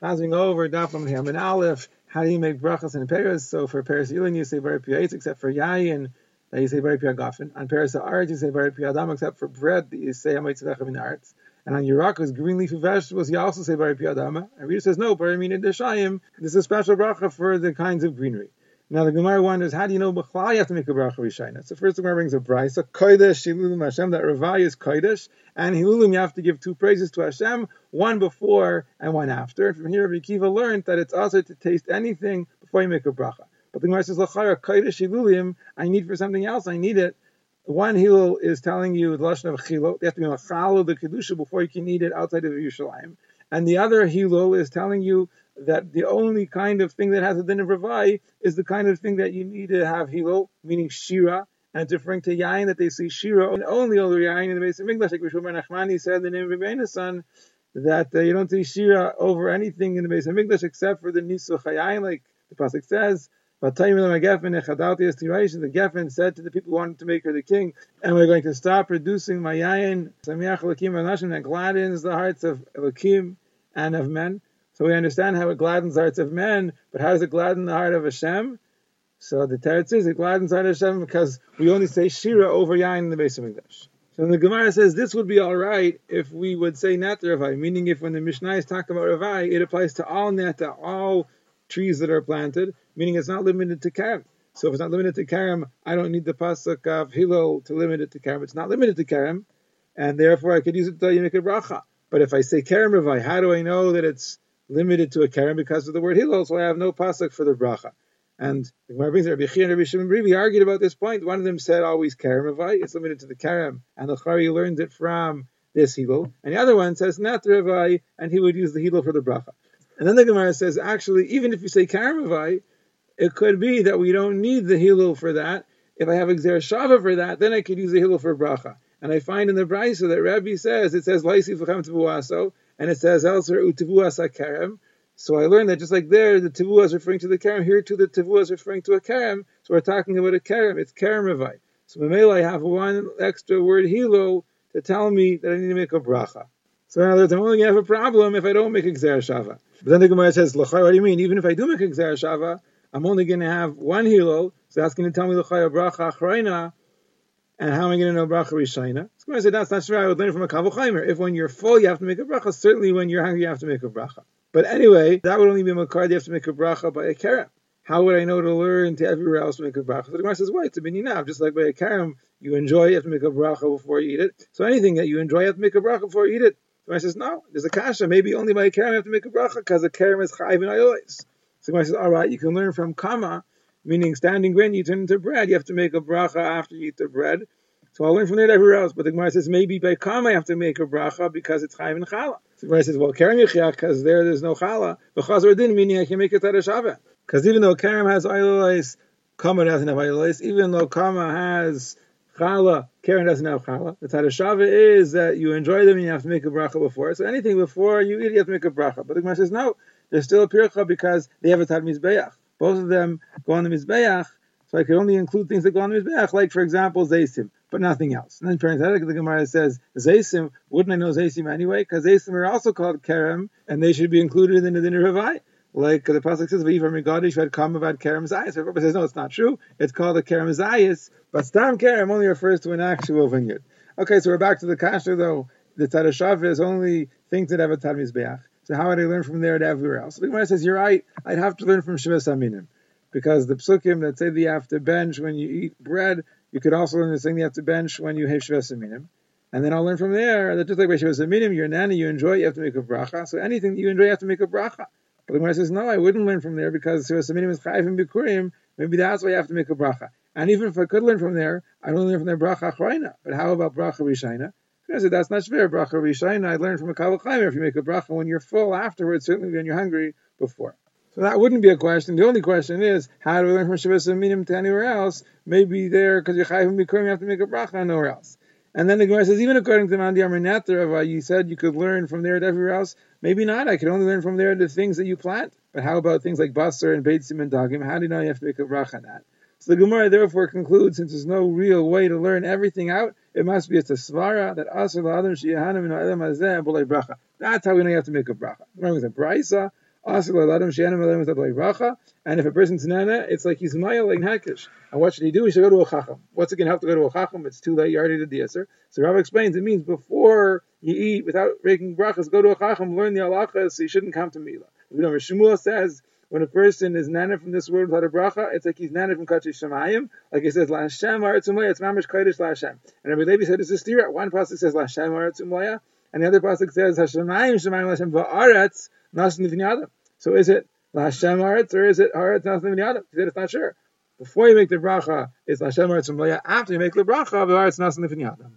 Passing over Dafam Ham and Aleph, how do you make brachas and Paris? So for Paris Yulin, you say piyatz, except for Yayin, that you say very piyagafen. On Paris Art, you say very piyadam, except for bread, that you say Hamayitzadachem in arts. And on Yerakas, green leafy vegetables, you also say very piyadama. And Rita says, no, mean in Deshayim, this is a special bracha for the kinds of greenery. Now the Gemara wonders, how do you know B'chlal you have to make a bracha rishayna? So first the Gemara brings a brisa, kodesh hilulim Hashem, that Ravai is kodesh, and hilulim you have to give two praises to Hashem, one before and one after. And from here Rabbi Akiva learned that it's also to taste anything before you make a bracha. But the Gemara says, lachara kodesh hilulim, I need for something else, I need it. One hilul is telling you the lashon of chilo, they have to be machalo the kedusha before you can eat it outside of Yerushalayim. And the other hilul is telling you that the only kind of thing that has a din of ravai is the kind of thing that you need to have hilo, meaning shira, and referring to yain that they see shira, and only over yain in the base of English, like Rishon Nachmani said in the name of Rebbeinu son, that uh, you don't see shira over anything in the base of English except for the nisuch yain, like the pasuk says. But The Geffen said to the people who wanted to make her the king, and we're going to stop producing mayayin, Samiach Elokim that gladdens the hearts of Elokim and of men. So we understand how it gladdens the hearts of men, but how does it gladden the heart of Hashem? So the Teretz is it gladdens the heart of Hashem because we only say Shira over Yain in the base of English. So the Gemara says this would be all right if we would say Nata Ravai, meaning if when the Mishnah is talking about Ravai, it applies to all Nata, all trees that are planted, meaning it's not limited to Karam. So if it's not limited to Karam, I don't need the pasuk of Hillel to limit it to Karam. It's not limited to Karam, and therefore I could use it to make a bracha. But if I say Karam Ravai, how do I know that it's limited to a keren because of the word hilol, so I have no pasuk for the bracha. And the Gemara brings Rabbi Chiya and Rabbi Shimon b'Rebbi argued about this point. One of them said always kerem avai, it's limited to the kerem, and the Chari learned it from this hilol. And the other one says not avai, and he would use the hilol for the bracha. And then the Gemara says, actually, even if you say kerem avai, it could be that we don't need the hilol for that. If I have exer shava for that, then I could use the hilol for bracha. And I find in the Brisa that Rabbi says, it says, Laisi v'chem and it says elsewhere utivuas kerem. So I learned that just like there, the tivua is referring to the kerem, here too the tivua is referring to a kerem. So we're talking about a kerem. It's kerem revai. So Mamela, I have one extra word hilo to tell me that I need to make a bracha. So in other words, I'm only going to have a problem if I don't make a gzer shava. But then the Gemara says, what do you mean? Even if I do make a gzer shava, I'm only going to have one hilo, so that's going to tell me l'chaya bracha achrayna, and how am I going to know bracha rishayna? So I said that's not true. I would learn from a kal vachomer. If when you're full you have to make a bracha, certainly when you're hungry you have to make a bracha. But anyway, that would only be a makar. You have to make a bracha by a kerem. How would I know to learn to everywhere else to make a bracha? So the Gemara says, why? It's a binyan av. Just like by a kerem, you enjoy, you have to make a bracha before you eat it. So anything that you enjoy, you have to make a bracha before you eat it. The Gemara says, no, there's a kasha. Maybe only by a kerem you have to make a bracha because a kerem is chayiv and ayolis. So the Gemara says, all right, you can learn from kama, meaning standing grain, you turn into bread. You have to make a bracha after you eat the bread. So I'll learn from there everywhere else. But the Gemara says maybe by Kam I have to make a bracha because it's Chayiv and Chala. The Gemara says, well, Kerem Yechiach, because there there's no Chala. But Chazar Din, meaning I can make it at a Shavah. Because even though Kerem has Oilolais, Kama doesn't have Oilolais. Even though Kama has Chala, Karen doesn't have Chala. The Tadashava is that you enjoy them and you have to make a bracha before. So anything before you eat, you have to make a bracha. But the Gemara says, no, there's still a pircha because they have a Tad Mizbeach. Both of them go on the Mizbeach, so I could only include things that go on the Mizbeach, like, for example, Zaysim but nothing else. And then parenthetically, the Gemara says, Zaysim, wouldn't I know Zaysim anyway? Because Zaysim are also called Kerem, and they should be included in the dinner of I. Like the Pasuk says, V'yiv Rigadish had come about Kerem Zayis. Everybody says, no, it's not true. It's called a Kerem Zayis, but Stam Kerem only refers to an actual vineyard. Okay, so we're back to the Kasha though. The Tadashav is only things that have a Tad Mizbeach. So how would I learn from there to everywhere else? The Gemara says, you're right, I'd have to learn from Shiva Saminim. Because the psukim that say that you have to bench when you eat bread, you could also learn the thing you have to bench when you have Shvesaminim. And then I'll learn from there that just like by Shvesaminim, you're a nanny, you enjoy, you have to make a bracha. So anything that you enjoy, you have to make a bracha. But the Gemara says, no, I wouldn't learn from there because Shvesaminim is Chayv and Bikurim. Maybe that's why you have to make a bracha. And even if I could learn from there, I don't learn from there bracha achrayna. But how about bracha rishayna? I said that's not fair. Bracha rishayna, I learned from a kal vachomer. If you make a bracha when you're full, afterwards, certainly when you're hungry, before. So that wouldn't be a question. The only question is, how do we learn from Shabbos Minim to anywhere else? Maybe there, because you're Chayim you have to make a bracha nowhere else. And then the Gemara says, even according to Mandi Amr uh, you said you could learn from there to everywhere else. Maybe not. I could only learn from there the things that you plant. But how about things like Basar and Beitzim and Dagim? How do you know you have to make a bracha on that? So the Gemara therefore concludes, since there's no real way to learn everything out, it must be a svara that asr la'adam sheyahanim in bracha. That's how we know you have to make a bracha. Remember, the Brisa Also, and if a person's nana, it's like he's maya like hakish. And what should he do? He should go to a chacham. What's it going to help to go to a chacham? It's too late. You already did the answer. So Rabbi explains it means before you eat without making brachas, go to a chacham, learn the halachas. So you shouldn't come to mila. You know, Shmuel says when a person is nana from this world without a bracha, it's like he's nana from Kachi Shemayim. Like he says, La Hashem Aratzumlaya, it's Mamish Kodesh La Hashem. And Rabbi Levi said it's a stira. One pasuk says La Hashem Aratzumlaya, and the other pasuk says Hashemayim Shemayim La Hashem Va'aretz Nasin V'nyadam. So is it La Hashem Aretz or is it Aretz Nasin V'nyadam? He said it's not sure. Before you make the bracha, it's La Hashem Aratzumlaya. After you make the bracha, Va'aretz Nasin V'nyadam.